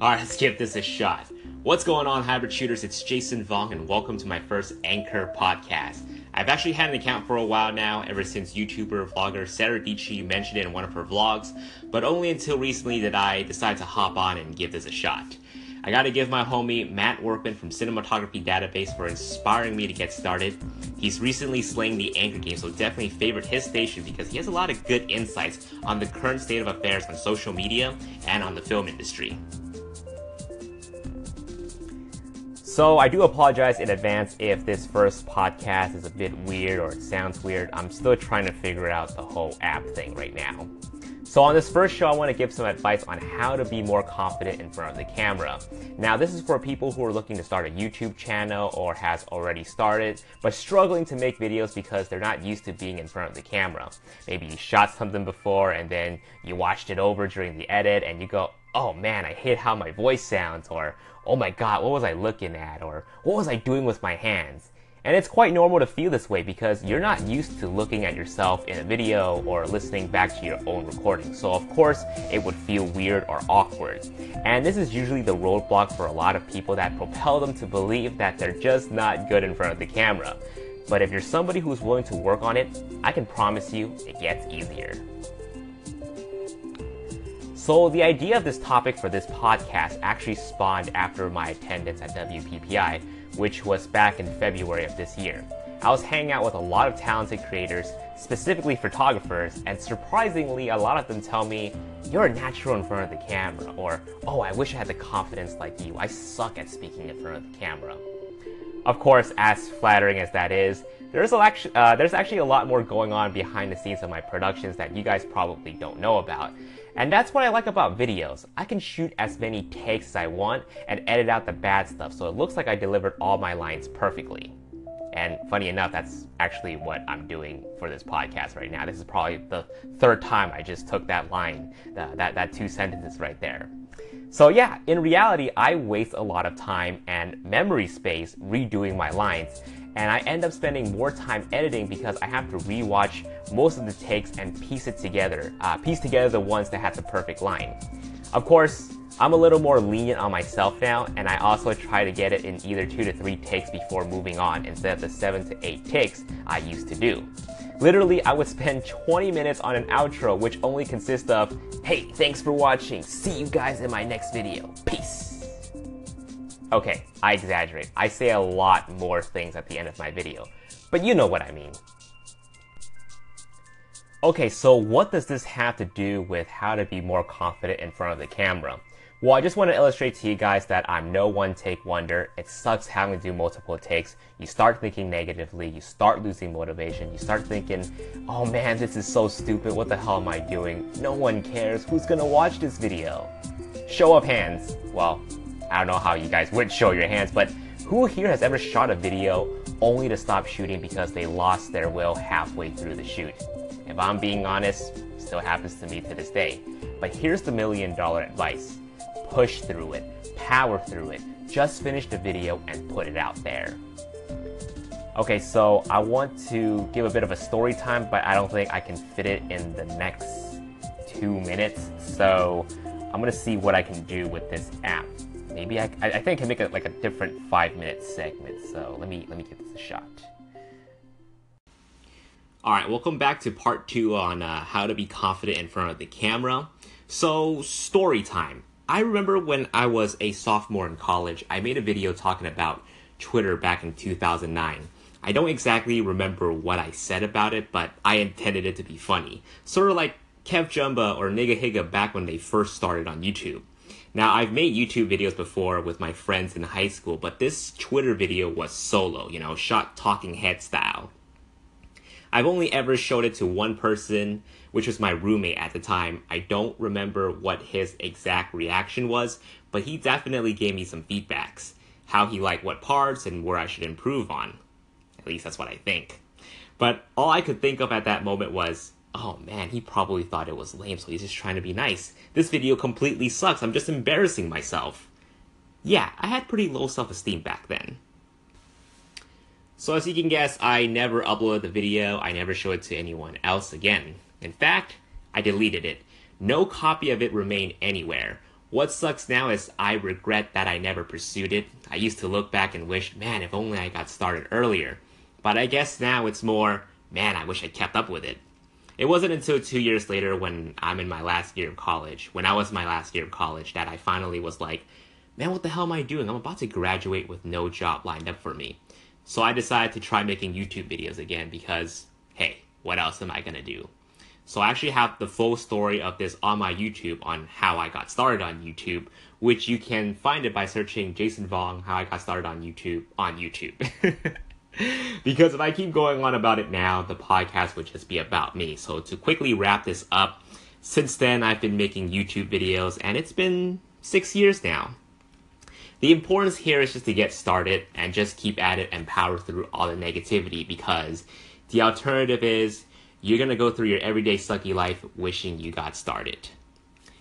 Alright, let's give this a shot. What's going on, hybrid shooters? It's Jason Vong, and welcome to my first Anchor podcast. I've actually had an account for a while now, ever since YouTuber vlogger Sarah Dietschy mentioned it in one of her vlogs, but only until recently did I decide to hop on and give this a shot. I gotta give my homie Matt Workman from Cinematography Database for inspiring me to get started. He's recently slaying the Anchor game, so definitely favorite his station because he has a lot of good insights on the current state of affairs on social media and on the film industry. So I do apologize in advance if this first podcast is a bit weird or it sounds weird. I'm still trying to figure out the whole app thing right now. So on this first show, I want to give some advice on how to be more confident in front of the camera. Now, this is for people who are looking to start a YouTube channel or has already started, but struggling to make videos because they're not used to being in front of the camera. Maybe you shot something before and then you watched it over during the edit and you go, oh man, I hate how my voice sounds, or oh my god, what was I looking at, or what was I doing with my hands? And it's quite normal to feel this way because you're not used to looking at yourself in a video or listening back to your own recording. So of course, it would feel weird or awkward. And this is usually the roadblock for a lot of people that propel them to believe that they're just not good in front of the camera. But if you're somebody who's willing to work on it, I can promise you it gets easier. So the idea of this topic for this podcast actually spawned after my attendance at WPPI, which was back in February of this year. I was hanging out with a lot of talented creators, specifically photographers, and surprisingly, a lot of them tell me, You're a natural in front of the camera, or Oh, I wish I had the confidence like you. I suck at speaking in front of the camera. Of course, as flattering as that is, there's actually, uh, there's actually a lot more going on behind the scenes of my productions that you guys probably don't know about. And that's what I like about videos. I can shoot as many takes as I want and edit out the bad stuff so it looks like I delivered all my lines perfectly. And funny enough, that's actually what I'm doing for this podcast right now. This is probably the third time I just took that line, that, that, that two sentences right there. So yeah, in reality, I waste a lot of time and memory space redoing my lines, and I end up spending more time editing because I have to rewatch most of the takes and piece it together, uh, piece together the ones that had the perfect line. Of course, I'm a little more lenient on myself now, and I also try to get it in either two to three takes before moving on instead of the seven to eight takes I used to do. Literally, I would spend 20 minutes on an outro which only consists of, hey, thanks for watching, see you guys in my next video, peace. Okay, I exaggerate. I say a lot more things at the end of my video, but you know what I mean. Okay, so what does this have to do with how to be more confident in front of the camera? Well, I just want to illustrate to you guys that I'm no one take wonder. It sucks having to do multiple takes. You start thinking negatively, you start losing motivation, you start thinking, oh man, this is so stupid, what the hell am I doing? No one cares, who's gonna watch this video? Show of hands. Well, I don't know how you guys would show your hands, but who here has ever shot a video only to stop shooting because they lost their will halfway through the shoot? If I'm being honest, still happens to me to this day. But here's the million dollar advice push through it, power through it, just finish the video and put it out there. Okay, so I want to give a bit of a story time, but I don't think I can fit it in the next two minutes. So I'm gonna see what I can do with this app. Maybe I, I think I can make it like a different five minute segment. So let me let me give this a shot. All right, welcome back to part two on uh, how to be confident in front of the camera. So story time. I remember when I was a sophomore in college, I made a video talking about Twitter back in 2009. I don't exactly remember what I said about it, but I intended it to be funny. Sort of like Kev Jumba or Nigahiga back when they first started on YouTube. Now, I've made YouTube videos before with my friends in high school, but this Twitter video was solo, you know, shot talking head style. I've only ever showed it to one person, which was my roommate at the time. I don't remember what his exact reaction was, but he definitely gave me some feedbacks. How he liked what parts and where I should improve on. At least that's what I think. But all I could think of at that moment was, oh man, he probably thought it was lame, so he's just trying to be nice. This video completely sucks. I'm just embarrassing myself. Yeah, I had pretty low self esteem back then. So as you can guess, I never uploaded the video, I never showed it to anyone else again. In fact, I deleted it. No copy of it remained anywhere. What sucks now is I regret that I never pursued it. I used to look back and wish, man, if only I got started earlier. But I guess now it's more, man, I wish I kept up with it. It wasn't until two years later when I'm in my last year of college, when I was in my last year of college, that I finally was like, man, what the hell am I doing? I'm about to graduate with no job lined up for me. So I decided to try making YouTube videos again because, hey, what else am I gonna do? So I actually have the full story of this on my YouTube on how I got started on YouTube, which you can find it by searching Jason Vong, how I got started on YouTube on YouTube. because if I keep going on about it now, the podcast would just be about me. So to quickly wrap this up, since then I've been making YouTube videos and it's been six years now. The importance here is just to get started and just keep at it and power through all the negativity because the alternative is you're gonna go through your everyday sucky life wishing you got started.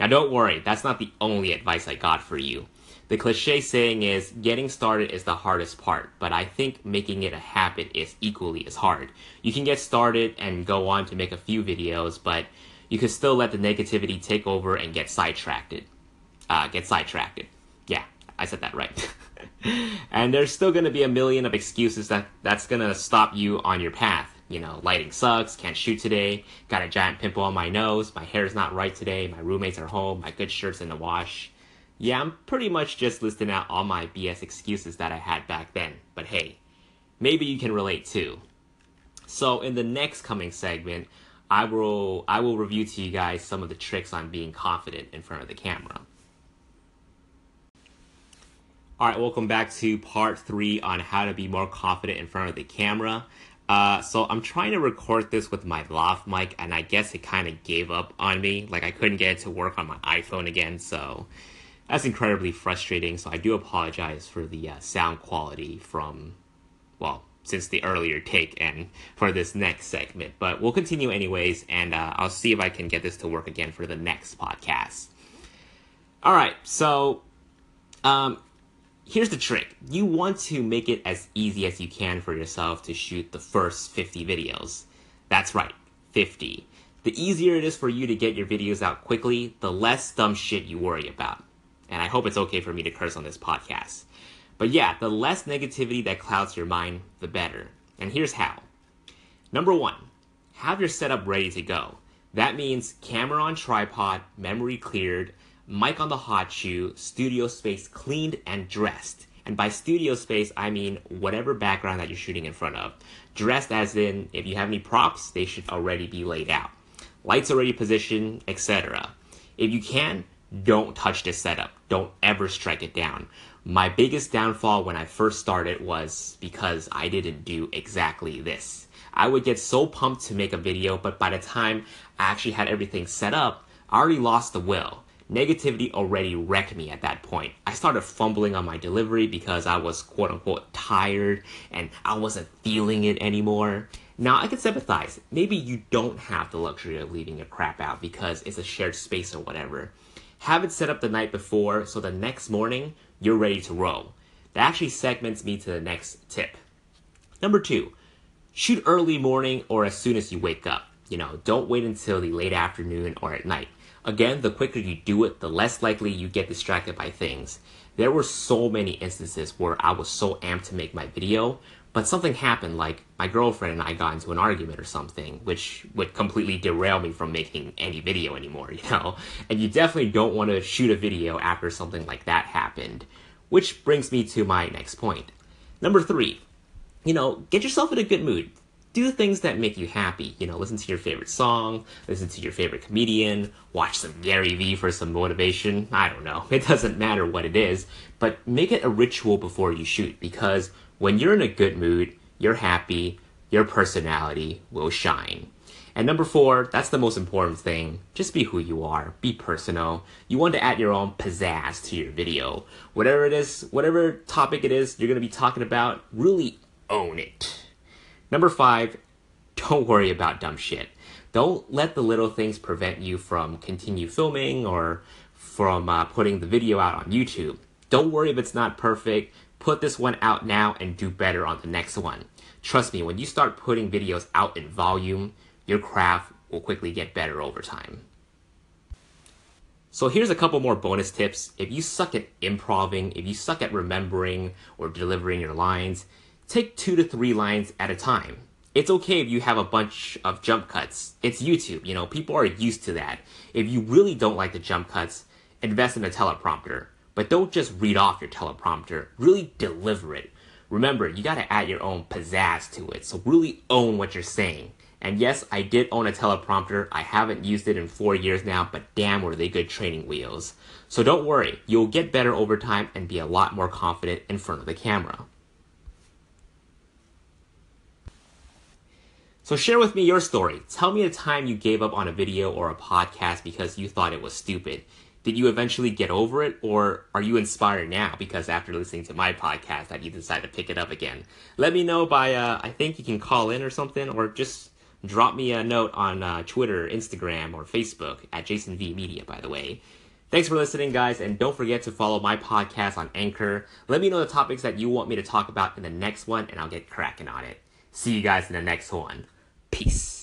Now don't worry, that's not the only advice I got for you. The cliche saying is getting started is the hardest part, but I think making it a habit is equally as hard. You can get started and go on to make a few videos, but you can still let the negativity take over and get sidetracked. Uh, get sidetracked. Yeah, I said that right. and there's still going to be a million of excuses that that's going to stop you on your path. You know, lighting sucks, can't shoot today, got a giant pimple on my nose, my hair's not right today, my roommates are home, my good shirt's in the wash. Yeah, I'm pretty much just listing out all my BS excuses that I had back then. But hey, maybe you can relate too. So in the next coming segment, I will I will review to you guys some of the tricks on being confident in front of the camera. All right, welcome back to part three on how to be more confident in front of the camera. Uh, so I'm trying to record this with my lav mic, and I guess it kind of gave up on me. Like I couldn't get it to work on my iPhone again, so that's incredibly frustrating. So I do apologize for the uh, sound quality from, well, since the earlier take and for this next segment. But we'll continue anyways, and uh, I'll see if I can get this to work again for the next podcast. All right, so um, here's the trick you want to make it as easy as you can for yourself to shoot the first 50 videos. That's right, 50. The easier it is for you to get your videos out quickly, the less dumb shit you worry about. And I hope it's okay for me to curse on this podcast. But yeah, the less negativity that clouds your mind, the better. And here's how. Number one, have your setup ready to go. That means camera on tripod, memory cleared, mic on the hot shoe, studio space cleaned and dressed. And by studio space, I mean whatever background that you're shooting in front of. Dressed as in, if you have any props, they should already be laid out. Lights already positioned, etc. If you can, don't touch this setup. Don't ever strike it down. My biggest downfall when I first started was because I didn't do exactly this. I would get so pumped to make a video, but by the time I actually had everything set up, I already lost the will negativity already wrecked me at that point. I started fumbling on my delivery because I was quote unquote tired and I wasn't feeling it anymore. Now I can sympathize. Maybe you don't have the luxury of leaving your crap out because it's a shared space or whatever. Have it set up the night before so the next morning you're ready to roll. That actually segments me to the next tip. Number two, shoot early morning or as soon as you wake up. You know, don't wait until the late afternoon or at night. Again, the quicker you do it, the less likely you get distracted by things. There were so many instances where I was so amped to make my video, but something happened, like my girlfriend and I got into an argument or something, which would completely derail me from making any video anymore, you know? And you definitely don't want to shoot a video after something like that happened. Which brings me to my next point. Number three, you know, get yourself in a good mood do things that make you happy. You know, listen to your favorite song, listen to your favorite comedian, watch some Gary Vee for some motivation. I don't know. It doesn't matter what it is, but make it a ritual before you shoot because when you're in a good mood, you're happy, your personality will shine. And number four, that's the most important thing. Just be who you are. Be personal. You want to add your own pizzazz to your video. Whatever it is, whatever topic it is you're going to be talking about, really own it. Number five, don't worry about dumb shit. Don't let the little things prevent you from continue filming or from uh, putting the video out on YouTube. Don't worry if it's not perfect. Put this one out now and do better on the next one. Trust me, when you start putting videos out in volume, your craft will quickly get better over time. So here's a couple more bonus tips. If you suck at improving, if you suck at remembering or delivering your lines, take two to three lines at a time. It's okay if you have a bunch of jump cuts. It's YouTube, you know, people are used to that. If you really don't like the jump cuts, invest in a teleprompter. But don't just read off your teleprompter, really deliver it. Remember, you gotta add your own pizzazz to it, so really own what you're saying. And yes, I did own a teleprompter. I haven't used it in four years now, but damn were they good training wheels. So don't worry, you'll get better over time and be a lot more confident in front of the camera. So share with me your story. Tell me a time you gave up on a video or a podcast because you thought it was stupid. Did you eventually get over it, or are you inspired now because after listening to my podcast that you decided to pick it up again? Let me know by, uh, I think you can call in or something, or just drop me a note on uh, Twitter, Instagram, or Facebook at Jason V Media, by the way. Thanks for listening, guys, and don't forget to follow my podcast on Anchor. Let me know the topics that you want me to talk about in the next one, and I'll get cracking on it. See you guys in the next one. Peace.